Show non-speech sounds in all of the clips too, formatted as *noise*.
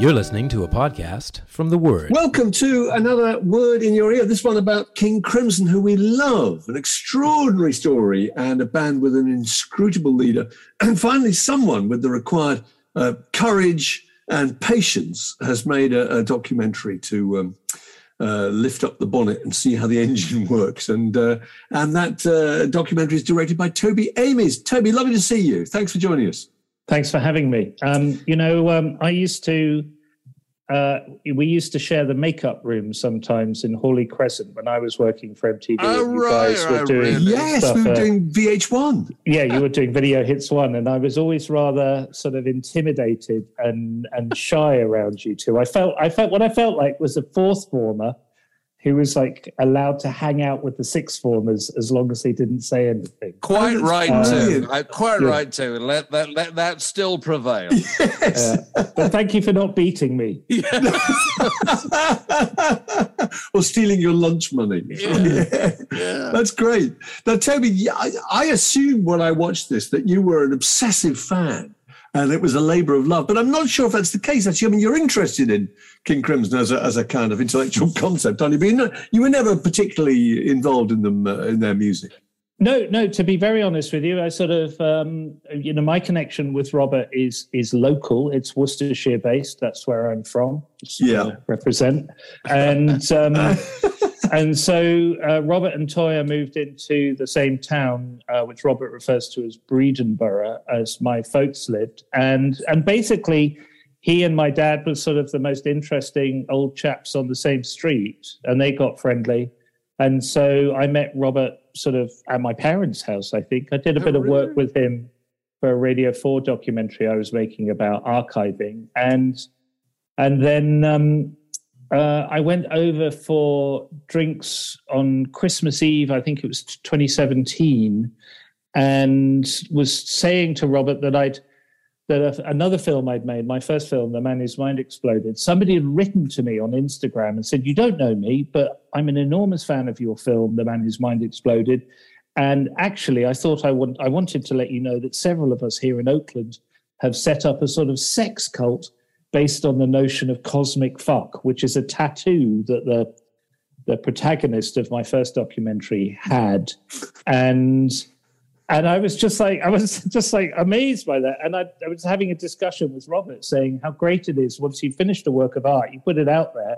You're listening to a podcast from The Word. Welcome to another word in your ear. This one about King Crimson, who we love, an extraordinary story, and a band with an inscrutable leader, and finally someone with the required uh, courage and patience has made a, a documentary to um, uh, lift up the bonnet and see how the *laughs* engine works. And uh, and that uh, documentary is directed by Toby Amies. Toby, lovely to see you. Thanks for joining us. Thanks for having me. Um, you know, um, I used to, uh, we used to share the makeup room sometimes in Hawley Crescent when I was working for MTV. Oh, you right, guys were right, doing really? Yes, stuff, we were uh, doing VH1. Yeah, you were doing Video Hits One, and I was always rather sort of intimidated and and shy around you two. I felt I felt what I felt like was a fourth former who was like allowed to hang out with the sixth formers as long as they didn't say anything. Quite that's right, brilliant. too. Uh, quite Yeah. right, too. Let that let that still prevail. *laughs* Yes. But thank you for not beating me. *laughs* or stealing your lunch money. *laughs* Yeah. That's great. Now, Toby, yeah, I, I assumed when I watched this that you were an obsessive fan and it was a labor of love, but I'm not sure if that's the case. Actually, I mean, you're interested in King Crimson as a, as a kind of intellectual *laughs* concept, aren't you? But you were never particularly involved in them, uh, in their music. No, no. To be very honest with you, I sort of, um, you know, my connection with Robert is is local. It's Worcestershire based. That's where I'm from. Yeah. represent. And um, *laughs* and so uh, Robert and Toyah moved into the same town, uh, which Robert refers to as Breedenborough, as my folks lived. And and basically, he and my dad were sort of the most interesting old chaps on the same street, and they got friendly. And so I met Robert sort of at my parents' house, I think. I did a Oh, bit of work with him for a Radio 4 documentary I was making about archiving. And and then um, uh, I went over for drinks on Christmas Eve, I think it was 2017, and was saying to Robert that I'd that another film I'd made, my first film, The Man Whose Mind Exploded, somebody had written to me on Instagram and said, You don't know me, but I'm an enormous fan of your film, The Man Whose Mind Exploded. And actually, I thought I, want, I wanted to let you know that several of us here in Oakland have set up a sort of sex cult based on the notion of cosmic fuck, which is a tattoo that the the protagonist of my first documentary had. And and I was just like, I was *laughs* just like amazed by that. And I, I was having a discussion with Robert saying how great it is once you finish a work of art, you put it out there.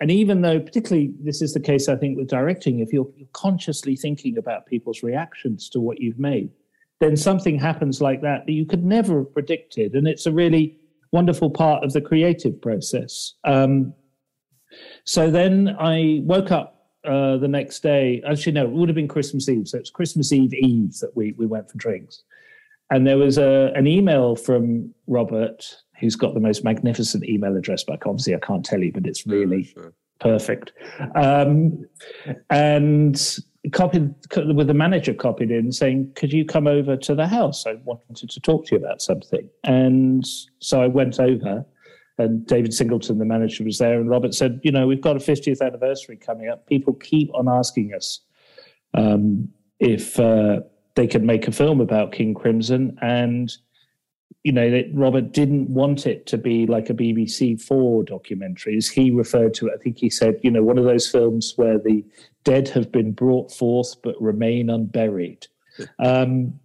And even though, particularly, this is the case, I think, with directing, if you're, you're consciously thinking about people's reactions to what you've made, then something happens like that that you could never have predicted. And it's a really wonderful part of the creative process. Um, so then I woke up uh, the next day. Actually, no, it would have been Christmas Eve. So it's Christmas Eve Eve that we we went for drinks, and there was a an email from Robert, who's got the most magnificent email address. But obviously, I can't tell you, but it's really perfect. Um, and copied with the manager copied in saying, "Could you come over to the house? I wanted to talk to you about something." And so I went over, and David Singleton, the manager, was there, and Robert said, "You know, we've got a 50th anniversary coming up. People keep on asking us um, if uh, they could make a film about King Crimson, and." You know that Robert didn't want it to be like a BBC Four documentary, as he referred to it. I think he said, you know, one of those films where the dead have been brought forth but remain unburied. Um,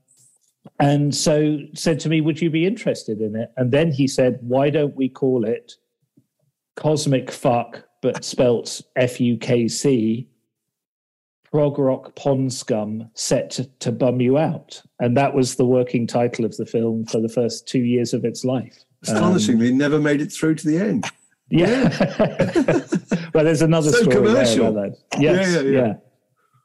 and so said to me, Would you be interested in it? And then he said, Why don't we call it Cosmic Fuck, but spelt F U K C, prog rock pond scum set to, to bum you out? And that was the working title of the film for the first two years of its life. Astonishingly, um, never made it through to the end. Yeah. *laughs* well, there's another so story commercial. there about that. Yes, Yeah, yeah, yeah. yeah.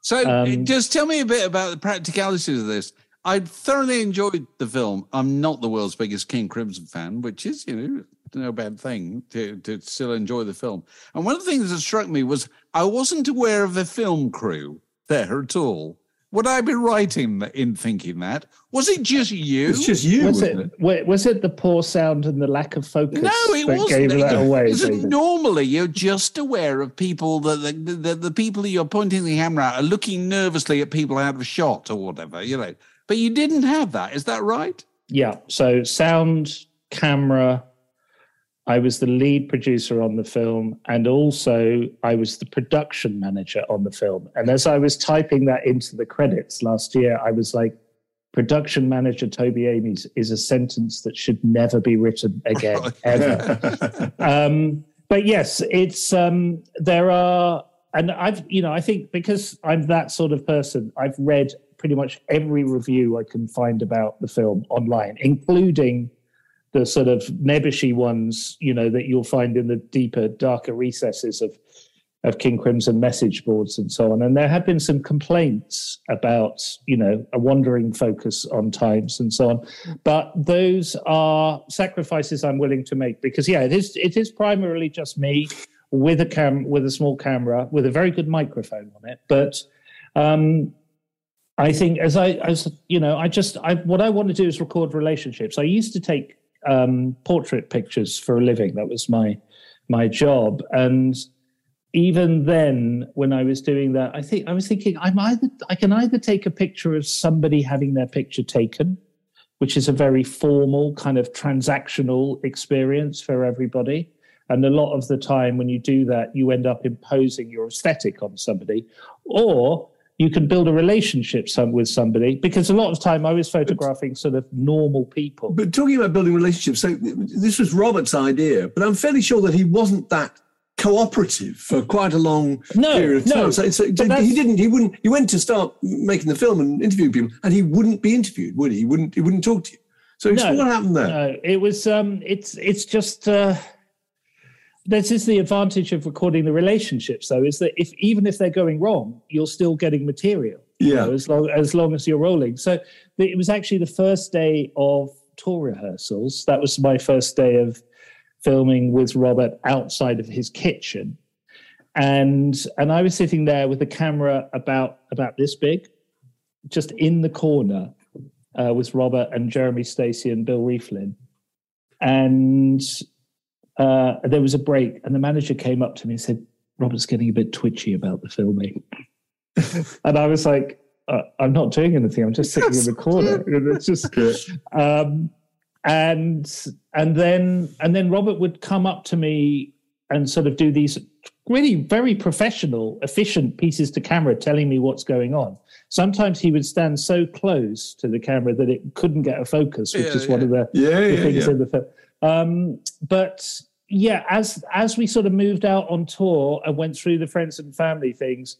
So Um, just tell me a bit about the practicalities of this. I thoroughly enjoyed the film. I'm not the world's biggest King Crimson fan, which is, you know, no bad thing to, to still enjoy the film. And one of the things that struck me was I wasn't aware of a film crew there at all. Would I be right in, in thinking that? Was it just you? It's just you, Was it, it? was it the poor sound and the lack of focus No, it that wasn't. gave that away? Isn't normally you're just aware of people that the, the, the people that you're pointing the camera at are looking nervously at people out of shot or whatever, you know. But you didn't have that. Is that right? Yeah. So sound, camera. I was the lead producer on the film, and also I was the production manager on the film. And as I was typing that into the credits last year, I was like, "Production manager Toby Amies is a sentence that should never be written again, *laughs* ever." *laughs* um, but yes, it's um, there are, and I've you know I think because I'm that sort of person, I've read pretty much every review I can find about the film online, including the sort of nebbishy ones, you know, that you'll find in the deeper, darker recesses of of King Crimson message boards and so on. And there have been some complaints about, you know, a wandering focus on times and so on. But those are sacrifices I'm willing to make because yeah, it is it is primarily just me with a cam with a small camera with a very good microphone on it. But um I think as I as you know, I just I what I want to do is record relationships. I used to take um, portrait pictures for a living. That was my my job, and even then, when I was doing that, I think I was thinking I'm either I can either take a picture of somebody having their picture taken, which is a very formal kind of transactional experience for everybody. And a lot of the time, when you do that, you end up imposing your aesthetic on somebody, or you can build a relationship some, with somebody. Because a lot of time, I was photographing sort of normal people. But talking about building relationships, so this was Robert's idea, but I'm fairly sure that he wasn't that cooperative for quite a long No, period of no, time. So, so he didn't. He wouldn't. He went to start making the film and interviewing people, and he wouldn't be interviewed, would he? He wouldn't. He wouldn't talk to you. So No, what happened there? No, it was um it's it's just uh this is the advantage of recording the relationships though, is that if even if they're going wrong, you're still getting material. you Yeah. know, as long as long as you're rolling. So it was actually the first day of tour rehearsals. That was my first day of filming with Robert outside of his kitchen. And and I was sitting there with the camera about about this big, just in the corner uh, with Robert and Jeremy Stacey and Bill Rieflin. And uh, there was a break, and the manager came up to me and said, Robert's getting a bit twitchy about the filming. *laughs* and I was like, uh, I'm not doing anything. I'm just sitting in the *laughs* corner. And it's just, *laughs* um, and and then and then Robert would come up to me and sort of do these really very professional, efficient pieces to camera, telling me what's going on. Sometimes he would stand so close to the camera that it couldn't get a focus, which Yeah, is one of the, Yeah, the yeah, things yeah. in the film. Um, but yeah, as as we sort of moved out on tour and went through the friends and family things,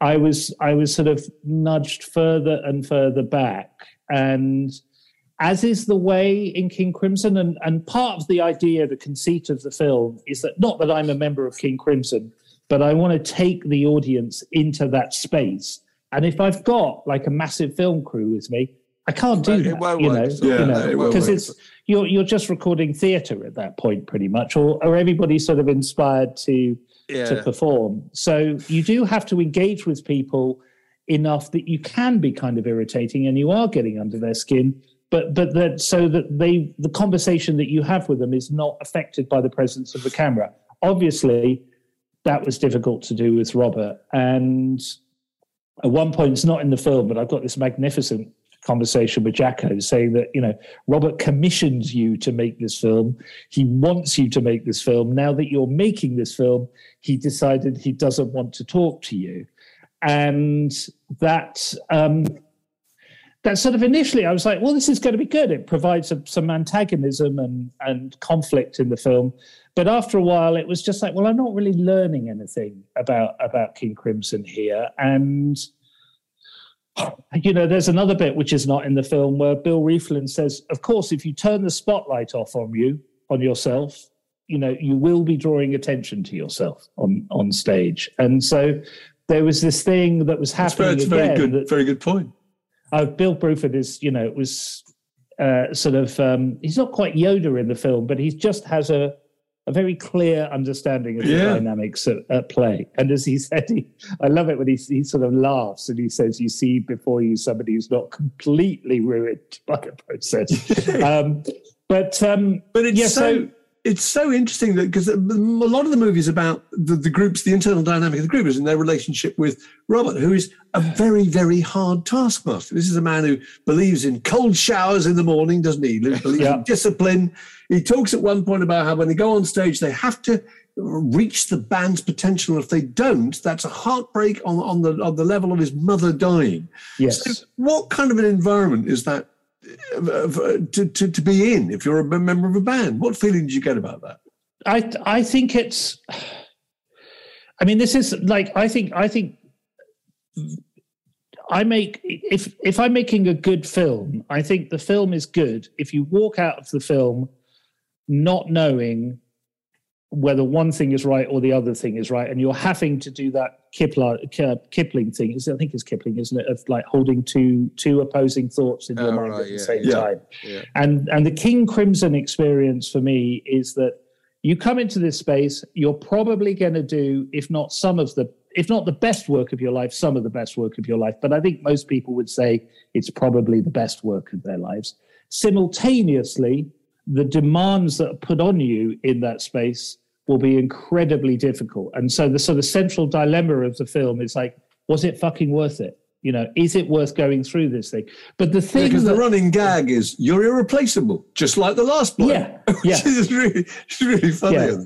I was I was sort of nudged further and further back, and as is the way in King Crimson, and and part of the idea, the conceit of the film is that not that I'm a member of King Crimson, but I want to take the audience into that space. And if I've got like a massive film crew with me, I can't do It that. you work. know, Yeah, you know, it because it's you're you're just recording theatre at that point, pretty much, or or everybody's sort of inspired to to perform. So you do have to engage with people enough that you can be kind of irritating and you are getting under their skin but but that so that they the conversation that you have with them is not affected by the presence of the camera obviously that was difficult to do with robert and at one point it's not in the film but i've got this magnificent conversation with jakko saying that you know robert commissions you to make this film he wants you to make this film now that you're making this film he decided he doesn't want to talk to you and that um, that sort of initially I was like, well, this is going to be good. It provides a, some antagonism and and conflict in the film. But after a while, it was just like, well, I'm not really learning anything about about King Crimson here. And you know, there's another bit which is not in the film where Bill Rieflin says, of course, if you turn the spotlight off on you on yourself, you know, you will be drawing attention to yourself on on stage. And so there was this thing that was happening. That's very, very good. That, very good point. Uh, Bill Bruford is, you know, it was uh, sort of um, he's not quite Yoda in the film, but he just has a a very clear understanding of the yeah. dynamics at, at, play. And as he said, he, I love it when he, he sort of laughs and he says, "You see before you somebody who's not completely ruined by the process." *laughs* um, but um, but it's yeah, so, so it's so interesting that because uh, a lot of the movie is about the, the groups, the internal dynamic of the groups and their relationship with Robert, who is a very, very hard taskmaster. This is a man who believes in cold showers in the morning, doesn't he? he believes yeah. in discipline. He talks at one point about how when they go on stage, they have to reach the band's potential. If they don't, that's a heartbreak on, on the on the level of his mother dying. Yes. So what kind of an environment is that Uh, to, to, to be in if you're a member of a band? What feeling do you get about that? I I think it's. I mean, this is like I think I think I make if if I'm making a good film, I think the film is good if you walk out of the film not knowing whether one thing is right or the other thing is right, and you're having to do that Kipling, Kipling thing. I think it's Kipling, isn't it? Of like holding two two opposing thoughts in your oh, mind right, at the yeah. same yeah. time. Yeah. And and the King Crimson experience for me is that you come into this space, you're probably going to do, if not some of the, if not the best work of your life, some of the best work of your life. But I think most people would say it's probably the best work of their lives. Simultaneously, the demands that are put on you in that space will be incredibly difficult. And so the sort of central dilemma of the film is like, was it fucking worth it? You know, is it worth going through this thing? But the thing because yeah, the running gag is you're irreplaceable, just like the last one. Yeah, yeah, *laughs* it's really, it's really funny. Yeah.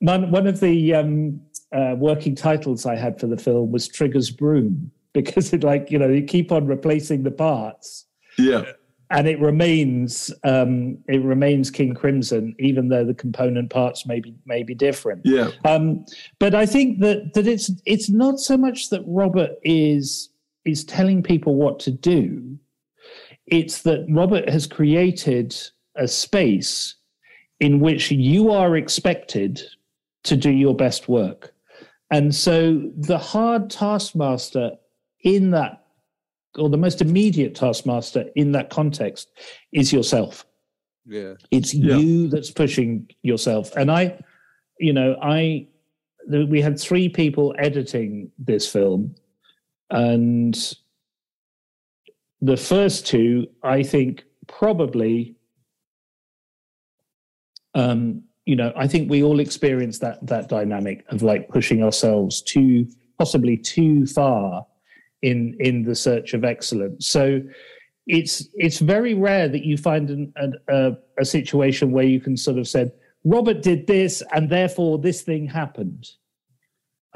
One, one of the um, uh, working titles I had for the film was Trigger's Broom *laughs* because it like you know you keep on replacing the parts. Yeah, and it remains um, it remains King Crimson, even though the component parts may be may be different. Yeah. Um, but I think that that it's it's not so much that Robert is is telling people what to do. It's that Robert has created a space in which you are expected to do your best work. And so the hard taskmaster in that or the most immediate taskmaster in that context is yourself. Yeah. It's yeah. you that's pushing yourself. And I, you know, I, we had three people editing this film. And the first two, I think, probably, um, you know, I think we all experience that that dynamic of like pushing ourselves too, possibly too far in in the search of excellence. So it's it's very rare that you find an, a, a situation where you can sort of said Robert did this and therefore this thing happened.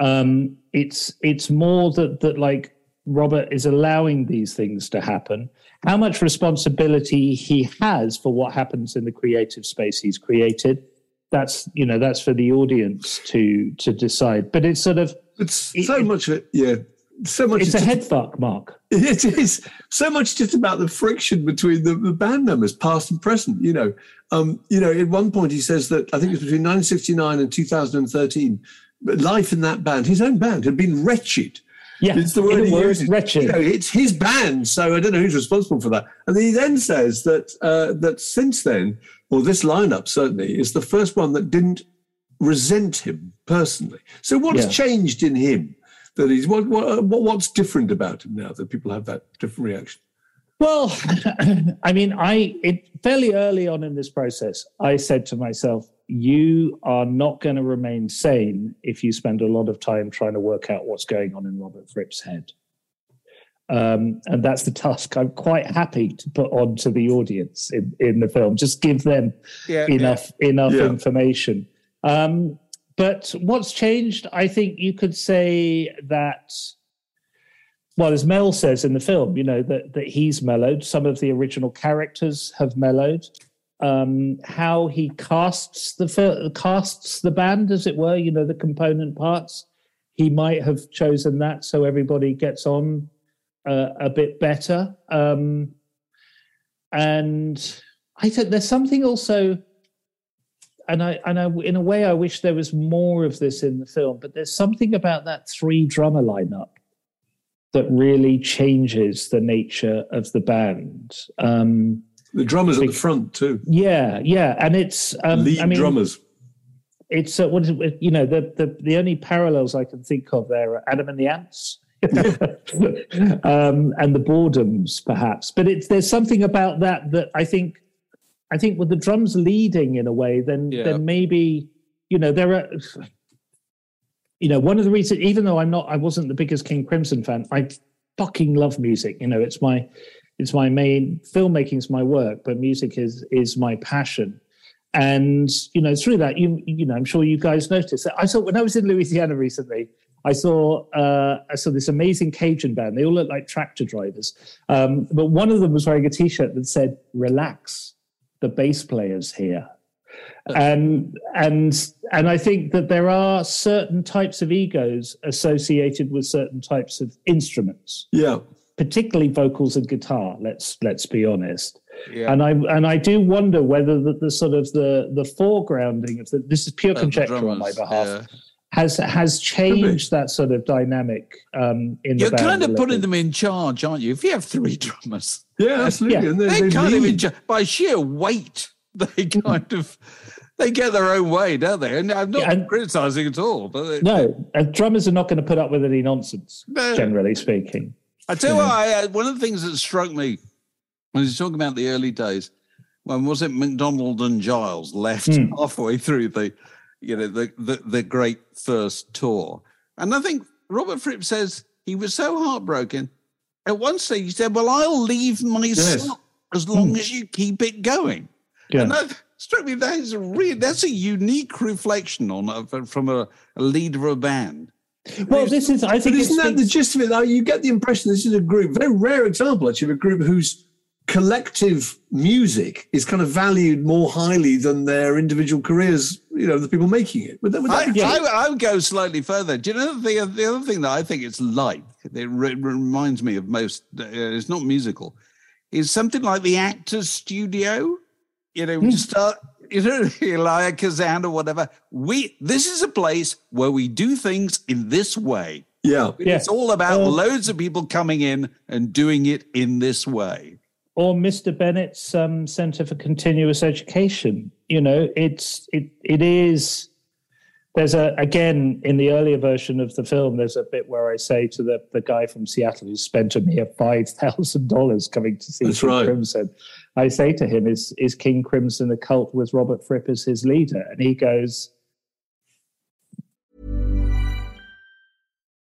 Um, it's it's more that that like Robert is allowing these things to happen. How much responsibility he has for what happens in the creative space he's created, that's you know that's for the audience to to decide. But it's sort of it's it, so much of it, yeah so much. It's a head fuck, Mark. *laughs* It is so much just about the friction between the, the band members, past and present. You know, um, you know. At one point, he says that I think it was between 1969 and 2013. Life in that band, his own band, had been wretched. Yeah, it's the word he uses. Wretched. You know, it's his band, so I don't know who's responsible for that. And he then says that uh, that since then, or this lineup certainly is the first one that didn't resent him personally. So what's yeah. changed in him? That he's what, what what's different about him now that people have that different reaction? Well, *laughs* I mean, I it fairly early on in this process, I said to myself, "You are not going to remain sane if you spend a lot of time trying to work out what's going on in Robert Fripp's head." Um, and that's the task I'm quite happy to put on to the audience in, in the film. Just give them yeah, enough yeah. enough yeah. information. Um, but what's changed? I think you could say that well, as Mel says in the film, you know that that he's mellowed. Some of the original characters have mellowed. Um, how he casts the casts the band, as it were, you know, the component parts. He might have chosen that so everybody gets on uh, a bit better. Um, and I think there's something also, and I and I in a way I wish there was more of this in the film. But there's something about that three drummer lineup that really changes the nature of the band. Um, the drummers at the front too. Yeah, yeah, and it's um, lead I mean, drummers. It's uh, what is it, you know the, the the only parallels I can think of there are Adam and the Ants. *laughs* *laughs* um, and the boredoms, perhaps, but it's there's something about that that I think, I think with the drums leading in a way, then yeah. then maybe you know there are you know, one of the reasons, even though I'm not, I wasn't the biggest King Crimson fan, I fucking love music. You know, it's my, it's my main filmmaking's my work, but music is is my passion. And you know, through that, you you know, I'm sure you guys noticed that. I saw when I was in Louisiana recently, I saw uh, I saw this amazing Cajun band. They all look like tractor drivers, um, but one of them was wearing a T-shirt that said "Relax, the bass player's here." and um, and and I think that there are certain types of egos associated with certain types of instruments. Yeah, particularly vocals and guitar. Let's let's be honest. Yeah. And I and I do wonder whether the, the sort of the the foregrounding of the, this is pure conjecture on my behalf. Yeah. Has has changed that sort of dynamic um, in the band. You're kind of putting them in charge, aren't you? If you have three *laughs* drummers, yeah, absolutely, yeah. They're, they're kind of in charge by sheer weight. *laughs* They kind of they get their own way, don't they? And I'm not yeah, criticizing at all. But they, no, and drummers are not going to put up with any nonsense, no. generally speaking. I tell you what, I, uh, one of the things that struck me when he's talking about the early days, when was it McDonald and Giles left mm. *laughs* halfway through the, you know, the, the, the great first tour, and I think Robert Fripp says he was so heartbroken. At one stage, he said, "Well, I'll leave my yes. as long mm. as you keep it going." Yeah. And that, struck me that is a really that's a unique reflection on a, from a, a leader of a band. Well, this is I think isn't that the gist of it? Though you get the impression this is a group, very rare example actually of a group whose collective music is kind of valued more highly than their individual careers. You know, the people making it. Would that, would that I, I, I, would go slightly further. Do you know the the other thing that I think it's like? It re- reminds me of most. Uh, it's not musical. Is something like the Actors Studio you know, mm. start, you know, *laughs* Elia Kazan or whatever. We this is a place where we do things in this way. Yeah. It's yeah. all about loads of people coming in and doing it in this way. Or Mr. Bennett's um, Center for Continuous Education. You know, it's it it is there's a again in the earlier version of the film there's a bit where i say to the, the guy from seattle who spent a mere $5000 coming to see That's king right. crimson i say to him is is king crimson a cult with robert fripp as his leader and he goes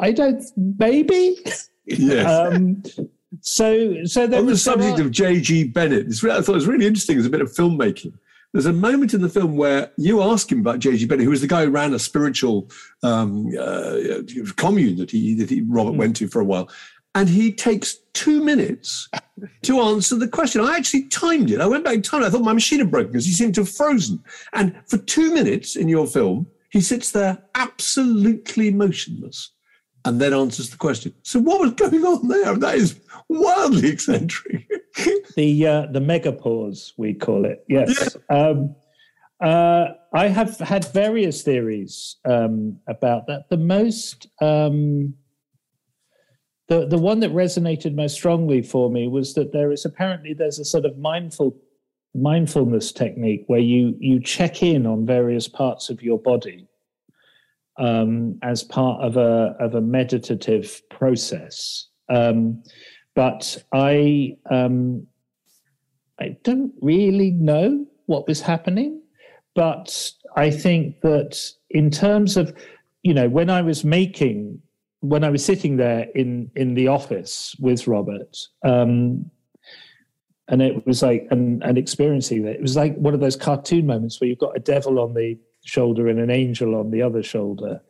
I don't maybe. Yes. Um, so so On the subject of J.G. Bennett, really- I thought it was really interesting as a bit of filmmaking. There's a moment in the film where you ask him about J.G. Bennett, who was the guy who ran a spiritual um, uh, commune that he that he Robert went to for a while, and he takes two minutes to answer the question. I actually timed it. I went back in time. I thought my machine had broken because he seemed to have frozen. And for two minutes in your film, he sits there absolutely motionless and then answers the question. So what was going on there? That is wildly eccentric. *laughs* the uh, the megapause we call it. Yes. Um, uh, I have had various theories um, about that. The most um, the the one that resonated most strongly for me was that there is apparently there's a sort of mindful mindfulness technique where you you check in on various parts of your body um, as part of a of a meditative process. Um, but I um, I don't really know what was happening, but I think that in terms of you know when I was making when I was sitting there in in the office with Robert. Um, and it was like and, and experiencing it. It was like one of those cartoon moments where you've got a devil on the shoulder and an angel on the other shoulder,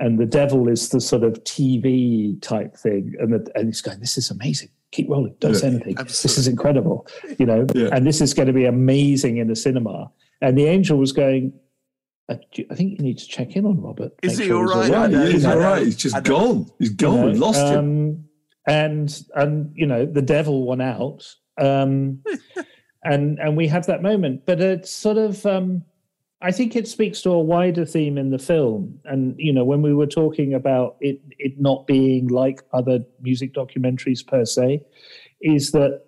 and the devil is the sort of TV type thing, and the, and he's going, "This is amazing. Keep rolling. Don't Yeah, say anything. This is incredible." You know, Yeah. and this is going to be amazing in the cinema. And the angel was going. "Uh, you- I think you need to check in on Robert. Is he sure all he's right? I know, Yeah, he's all know. right. He's just know. gone. He's you gone. know, We lost him. um, And and you know the devil won out. Um, *laughs* and and we have that moment, but it's sort of um, I think it speaks to a wider theme in the film. And you know when we were talking about it it not being like other music documentaries per se, is that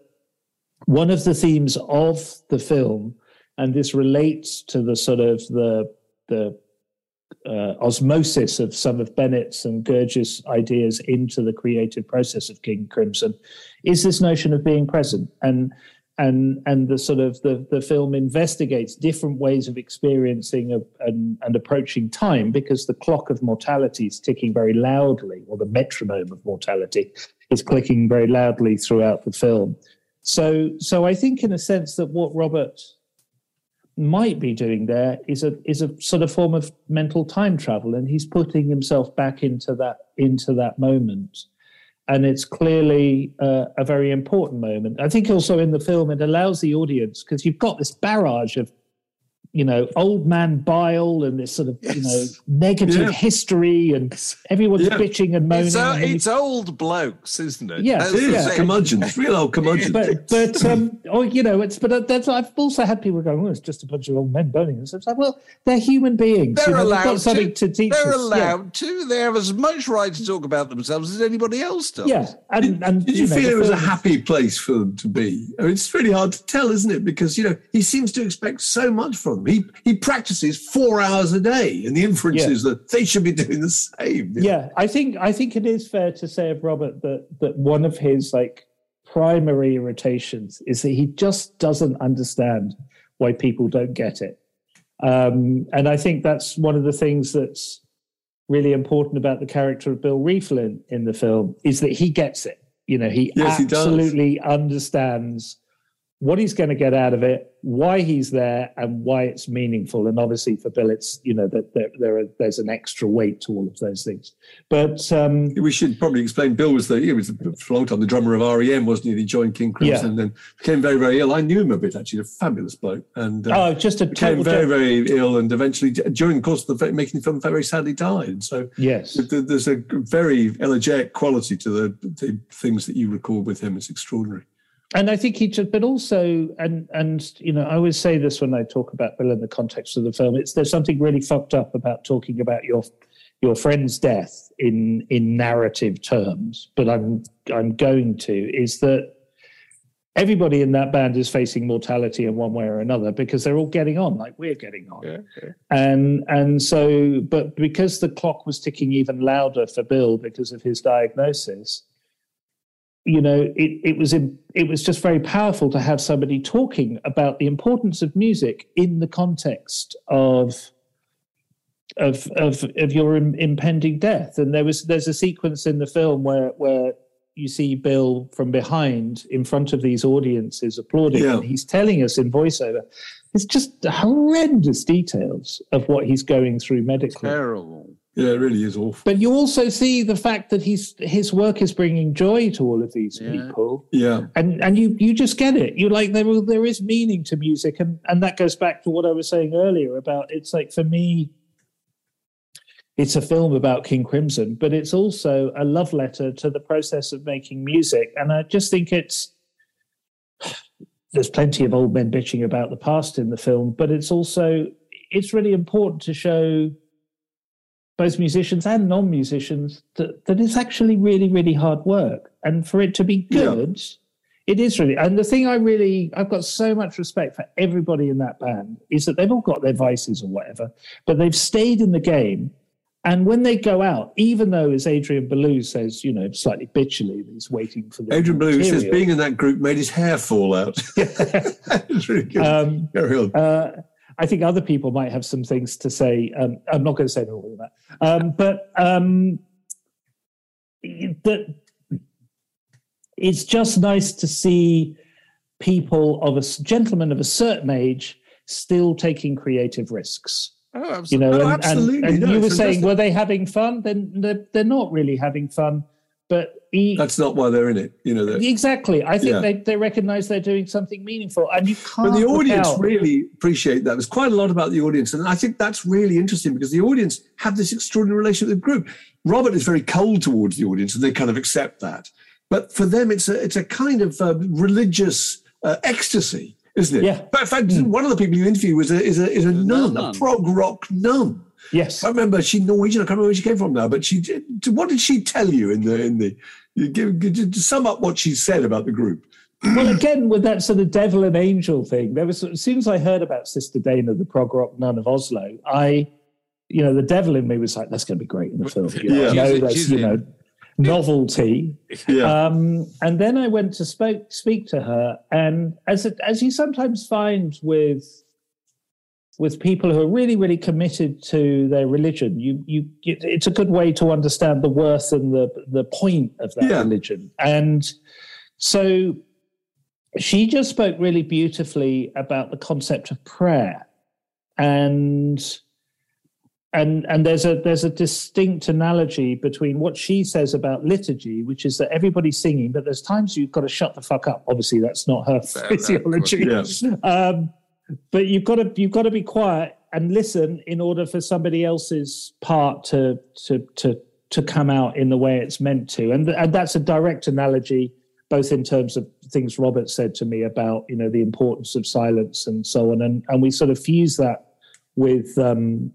one of the themes of the film, and this relates to the sort of the the uh, osmosis of some of Bennett's and Gurdjieff's ideas into the creative process of King Crimson is this notion of being present and and and the sort of the the film investigates different ways of experiencing a, and, and approaching time because the clock of mortality is ticking very loudly or the metronome of mortality is clicking very loudly throughout the film. So so I think in a sense that what Robert might be doing there is a is a sort of form of mental time travel and he's putting himself back into that into that moment and it's clearly uh, a very important moment. I think also in the film it allows the audience because you've got this barrage of you know old man bile and this sort of you know negative Yeah. history and everyone's Yeah. bitching and moaning It's, uh, and it's old blokes, isn't it? Yeah, That's It is the yeah. thing. curmudgeons, real old *laughs* curmudgeons. but but um or you know it's but that's I've also had people going oh it's just a bunch of old men burning and stuff It's like well they're human beings They're you know, allowed got something to, teach They're us. Yeah. allowed to. They have as much right to talk about themselves as anybody else does. yeah, and and Did you, know, feel it was a happy place for them to be? I mean, it's really hard to tell, isn't it? Because you know he seems to expect so much from them. He he practices four hours a day, and the inference Yeah. is that they should be doing the same. yeah i think i think it is fair to say of robert that that one of his like primary irritations is that he just doesn't understand why people don't get it um and i think that's one of the things that's really important about the character of bill Rieflin in the film is that he gets it you know he Yes, he absolutely understands what he's going to get out of it, why he's there, and why it's meaningful. And obviously, for Bill, it's you know that there, there are, there's an extra weight to all of those things. But um, We should probably explain. Bill was the he was for a long time the drummer of REM, wasn't he? He joined King Crimson, Yeah. and then became very very ill. I knew him a bit actually, a fabulous bloke, and uh, oh, just a became very joke. very ill, and eventually during the course of the making the film, very sadly died. So yes, there's a very elegiac quality to the, the things that you record with him. It's extraordinary. And I think he just, but also, and and you know, I always say this when I talk about Bill in the context of the film. It's there's something really fucked up about talking about your your friend's death in in narrative terms. But I'm I'm going to is that everybody in that band is facing mortality in one way or another because they're all getting on like we're getting on. And and so, but because the clock was ticking even louder for Bill because of his diagnosis, you know, it, it was it was just very powerful to have somebody talking about the importance of music in the context of of of of your Im- impending death. And there was there's a sequence in the film where where you see Bill from behind in front of these audiences applauding, Yeah. and he's telling us in voiceover. It's just horrendous details of what he's going through medically. Terrible. Yeah, it really is awful. But you also see the fact that he's his work is bringing joy to all of these Yeah. people, Yeah. and and you you just get it. You like there there is meaning to music, and and that goes back to what I was saying earlier about it's like for me, it's a film about King Crimson, but it's also a love letter to the process of making music, and I just think it's. There's plenty of old men bitching about the past in the film, but it's also it's really important to show both musicians and non-musicians that, that it's actually really really hard work and for it to be Yeah. good it is really and the thing i really i've got so much respect for everybody in that band is that they've all got their vices or whatever but they've stayed in the game and when they go out even though as adrian belew says you know slightly bitchily he's waiting for the Adrian Belew says being in that group made his hair fall out. *laughs* *laughs* it's really good. um. Uh, I think other people might have some things to say. Um, I'm not going to say all of that, um, but um, that it's just nice to see people of a gentlemen of a certain age still taking creative risks. Oh, You know, absolutely. Oh, and, and- absolutely. and No, you were saying, were they having fun? Then they're, they're not really having fun. But he, That's not why they're in it. You know, exactly, I think Yeah. they, they recognize they're doing something meaningful, and you can't. But the audience out- really appreciate that. There's quite a lot about the audience. And I think that's really interesting because the audience have this extraordinary relationship with the group. Robert is very cold towards the audience and they kind of accept that. But for them, it's a, it's a kind of uh, religious uh, ecstasy, isn't it? Yeah. But in fact, one of the people you interview was a, is a, is a nun, nun. a prog rock nun. Yes. I remember she Norwegian. I can't remember where she came from now, but she did. What did she tell you in the in the? You give, give, to sum up what she said about the group. well, again, with that sort of devil and angel thing, there was as soon as I heard about Sister Dana, the prog rock nun of Oslo, I, you know, the devil in me was like, "That's going to be great in the film." *laughs* You know, Yeah. I know She's- that's she's you know novelty. Yeah. Um, and then I went to spoke, speak to her, and as it, as you sometimes find with with people who are really really committed to their religion, you you it's a good way to understand the worth and the the point of that Yeah. religion. And so she just spoke really beautifully about the concept of prayer and and and there's a there's a distinct analogy between what she says about liturgy which is that everybody's singing but there's times you've got to shut the fuck up obviously that's not her Fair, physiology Yes. *laughs* um, but you've got to you've got to be quiet and listen in order for somebody else's part to to to to come out in the way it's meant to. And and that's a direct analogy both in terms of things Robert said to me about you know the importance of silence and so on. And and we sort of fuse that with um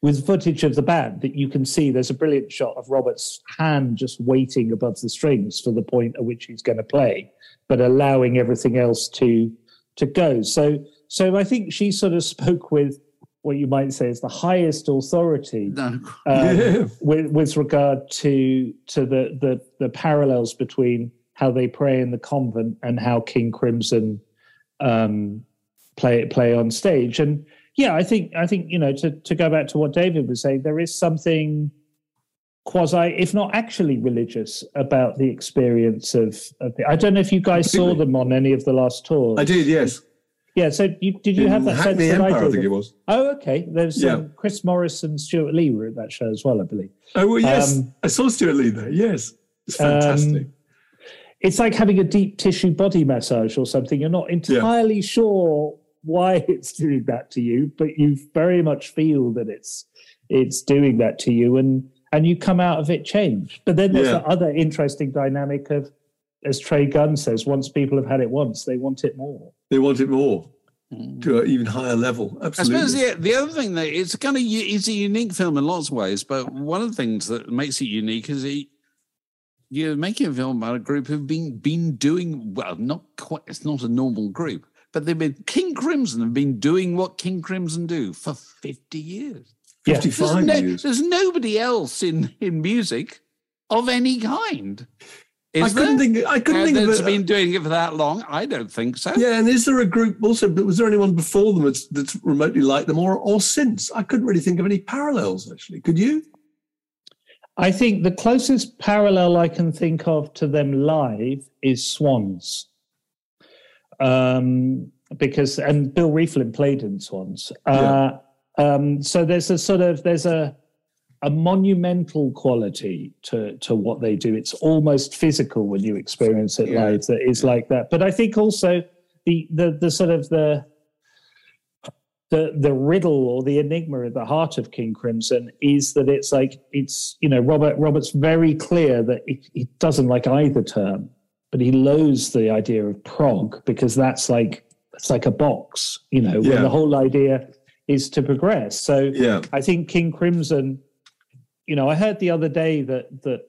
with footage of the band that you can see. There's a brilliant shot of Robert's hand just waiting above the strings for the point at which he's going to play but allowing everything else to to go so so I think she sort of *laughs* spoke with what you might say is the highest authority *laughs* No. um, with, with regard to to the, the the parallels between how they pray in the convent and how King Crimson um, play play on stage. And yeah, I think I think you know to to go back to what David was saying, there is something quasi, if not actually religious, about the experience of. of the, I don't know if you guys saw them on any of the last tours. I did, yes. Yeah. So you, did you have that sense Hackney that Empire, I I, did? think it was. Oh, okay. There's Yeah. um, Chris Morris and Stewart Lee were at that show as well, I believe. Oh, well, yes. Um, I saw Stewart Lee there. Yes. It's fantastic. Um, it's like having a deep tissue body massage or something. You're not entirely sure why *laughs* it's doing that to you, but you very much feel that it's it's doing that to you, and and you come out of it changed. But then there's Yeah. the other interesting dynamic of, as Trey Gunn says, once people have had it once, they want it more. they want it more hmm. to an even higher level. Absolutely. I suppose the, the other thing that it's kind of it's a unique film in lots of ways, but one of the things that makes it unique is it, you're making a film about a group who've been been doing well, not quite. It's not a normal group, but they've been King Crimson have been doing what King Crimson do for fifty years. Yeah. 55 There's, no- years. there's nobody else in in music of any kind. Is I couldn't there? think. I couldn't And think of it's it. been doing it for that long. I don't think so. Yeah, and is there a group also? But was there anyone before them that's, that's remotely like them, or or since? I couldn't really think of any parallels. Actually, could you? I think the closest parallel I can think of to them live is Swans. Um, because and Bill Rieflin played in Swans. Uh, um, so there's a sort of there's a a monumental quality to to what they do. It's almost physical when you experience it Yeah. live. That is like that. But I think also the the the sort of the the the riddle or the enigma at the heart of King Crimson is that it's like it's you know Robert Robert's very clear that he, he doesn't like either term, but he loathes the idea of prog because that's like it's like a box, you know, Yeah. when the whole idea is to progress. So Yeah. I think King Crimson, you know, I heard the other day that that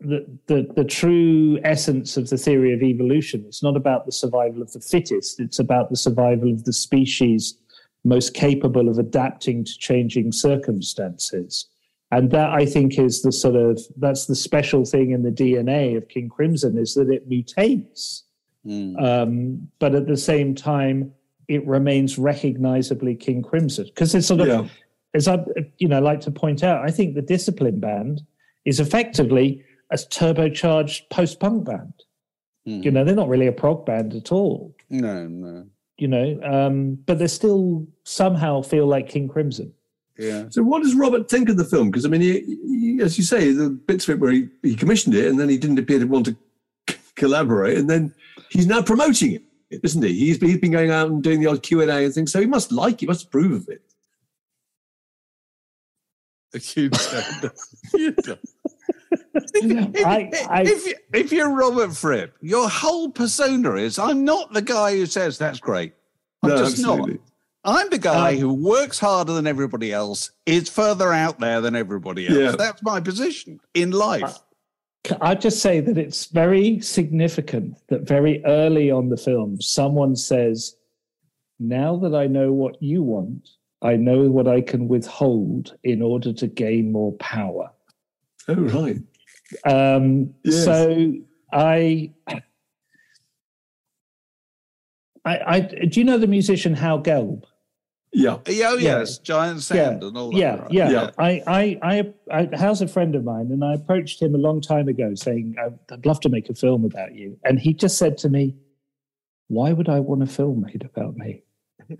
the, the the true essence of the theory of evolution it's not about the survival of the fittest it's about the survival of the species most capable of adapting to changing circumstances and that i think is the sort of that's the special thing in the dna of king crimson is that it mutates Mm. um, but at the same time it remains recognizably king crimson because it's sort of Yeah. as I you know like to point out, I think the Discipline Band is effectively a turbocharged post punk band. Mm. You know, they're not really a prog band at all. No, no. You know, um, but they still somehow feel like King Crimson. Yeah. So, what does Robert think of the film? Because I mean, he, he, as you say, the bits of it where he, he commissioned it and then he didn't appear to want to c- collaborate, and then he's now promoting it, isn't he? He's, he's been going out and doing the odd Q and A and things, so he must like it, he must approve of it. *laughs* *laughs* You don't. You don't. If, I- I- if, you- if you're Robert Fripp, your whole persona is I'm not the guy who says that's great. I'm No, just absolutely. not. I'm the guy Um, who works harder than everybody else, is further out there than everybody else. Yeah. That's my position in life. I just say that it's very significant that very early on the film, someone says, Now that I know what you want, I know what I can withhold in order to gain more power. Oh, right. Um, Yes. So I, I, I, do you know the musician Howe Gelb? Yeah. oh, yeah. Oh, yes, Giant Sand and all that. yeah, right? yeah, Yeah. I, I, I, I, Howe's a friend of mine, and I approached him a long time ago, saying, "I'd I'd love to make a film about you." And he just said to me, "Why would I want a film made about me?" *laughs*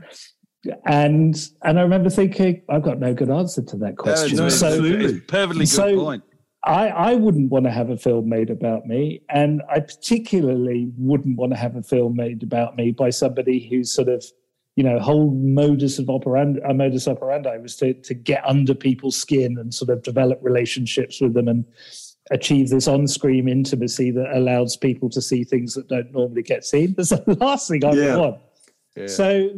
and and I remember thinking, I've got no good answer to that question. No, so absolutely. perfectly good So- point. I, I wouldn't want to have a film made about me, and I particularly wouldn't want to have a film made about me by somebody who's sort of, you know, whole modus of operandi, uh, modus operandi was to to get under people's skin and sort of develop relationships with them and achieve this on-screen intimacy that allows people to see things that don't normally get seen. *laughs* That's the last thing I Yeah. want. Yeah. So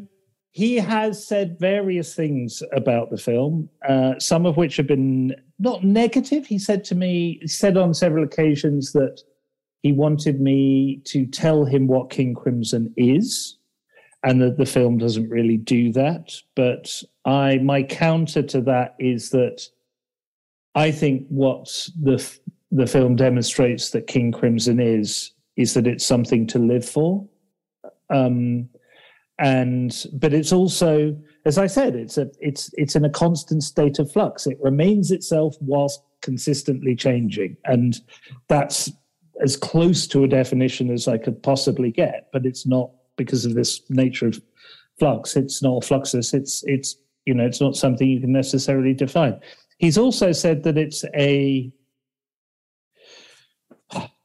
he has said various things about the film, uh, some of which have been not negative. He said to me, he said on several occasions that he wanted me to tell him what King Crimson is, and that the film doesn't really do that. But I, my counter to that is that I think what the the film demonstrates that King Crimson is is that it's something to live for. Um, and but it's also as i said it's a it's it's in a constant state of flux it remains itself whilst consistently changing and that's as close to a definition as i could possibly get but it's not because of this nature of flux it's not fluxus it's it's you know it's not something you can necessarily define he's also said that it's a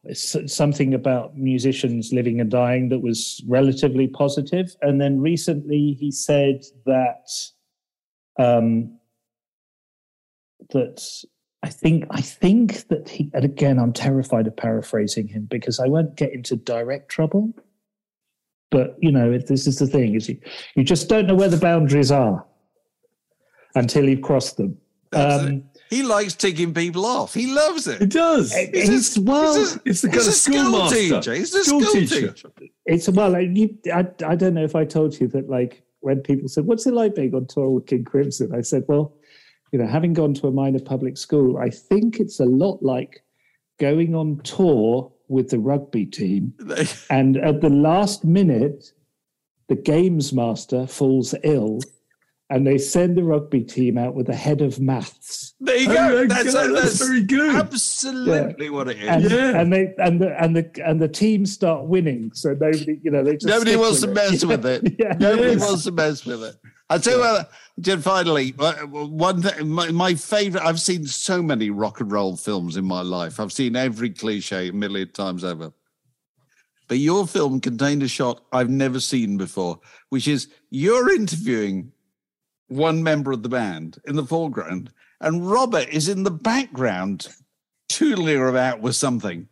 it's something about musicians living and dying that was relatively positive. And then recently he said that um, that I think I think that he and again I'm terrified of paraphrasing him because I won't get into direct trouble. But you know, if this is the thing: is you, you just don't know where the boundaries are until you've crossed them. Um. He likes ticking people off. He loves it. It does. He's, well, He's a, It's the kind he's of a school schoolmaster. teacher. He's a School school, teacher. teacher. It's well, like, you, I, I don't know if I told you that, like, when people said, What's it like being on tour with King Crimson? I said, Well, you know, having gone to a minor public school, I think it's a lot like going on tour with the rugby team. *laughs* and at the last minute, the games master falls ill and they send the rugby team out with a head of maths. There you Oh go. my That's, God, that's, that's very good. Absolutely what it is. And, Yeah. and they and the and the and the team start winning, so nobody, you know, they just Nobody wants to with mess it. with it. *laughs* Nobody Yes. wants to mess with it. I tell you what, just finally, uh, one thing, my, my favorite. I've seen so many rock and roll films in my life. I've seen every cliche a million times over. But your film contained a shot I've never seen before, which is you're interviewing one member of the band in the foreground, and Robert is in the background, tootling about with something.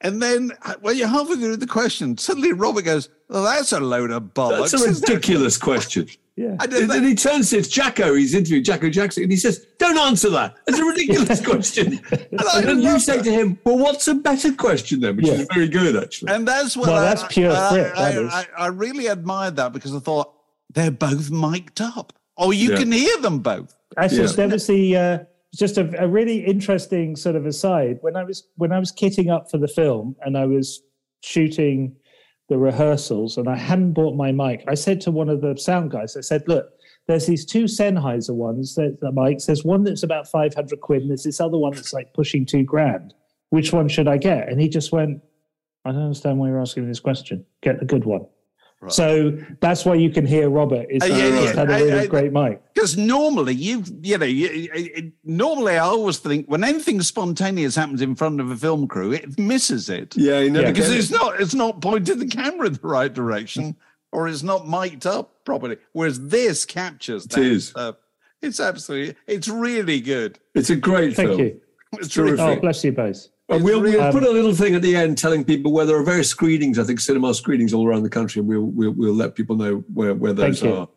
And then, uh, when you're halfway through the question, suddenly Robert goes, "Oh, that's a load of bollocks." That's a ridiculous question. Yeah. I And then he turns to it's Jakko, he's interviewing Jakko Jakszyk, and he says, Don't answer that. It's a ridiculous *laughs* question. I and you love say that. to him, Well, what's a better question then? Which Yeah. is very good, actually. And that's what Well, I, that's pure I, Brit, I, that is. I, I really admired that because I thought they're both mic'd up. Oh, you Yeah. can hear them both. Actually, Yeah. there was the uh, just a, a really interesting sort of aside when I was when I was kitting up for the film and I was shooting the rehearsals and I hadn't bought my mic. I said to one of the sound guys, I said, "Look, there's these two Sennheiser ones, the, the mics. There's one that's about five hundred quid, and there's this other one that's like pushing two grand. Which one should I get?" And he just went, "I don't understand why you're asking me this question. Get the good one." So that's why you can hear Robert. Is Uh, he yeah, yeah. had a I- really I- great mic. Because normally, you you know, you, it- it- normally I always think when anything spontaneous happens in front of a film crew, it misses it. yeah, he never Yeah. because gets it's not it's not pointed the camera in the right direction or it's not mic'd up properly. Whereas this captures that is. stuff. It's absolutely it's really good. It's a great Thank film. you. It's Terrific. Oh, bless you both. And we'll, really- we'll put a little thing at the end telling people where there are various screenings, I think cinema screenings all around the country, and we'll we'll, we'll let people know where, where those are.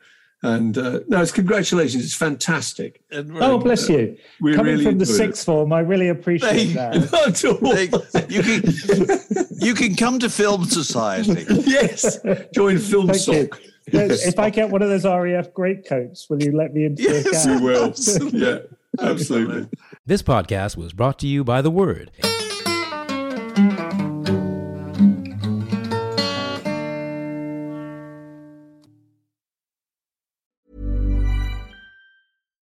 And uh, no, it's congratulations. It's fantastic. and Oh, bless you. we Coming really from the enjoyed sixth form, I really appreciate They- that. *laughs* Not at all. They- you can *laughs* you can come to Film Society. *laughs* yes. Join Film Thank you. Sock. If I get one of those RAF greatcoats, will you let me into Yes, the We cab? will. Yeah, absolutely. This podcast was brought to you by The Word.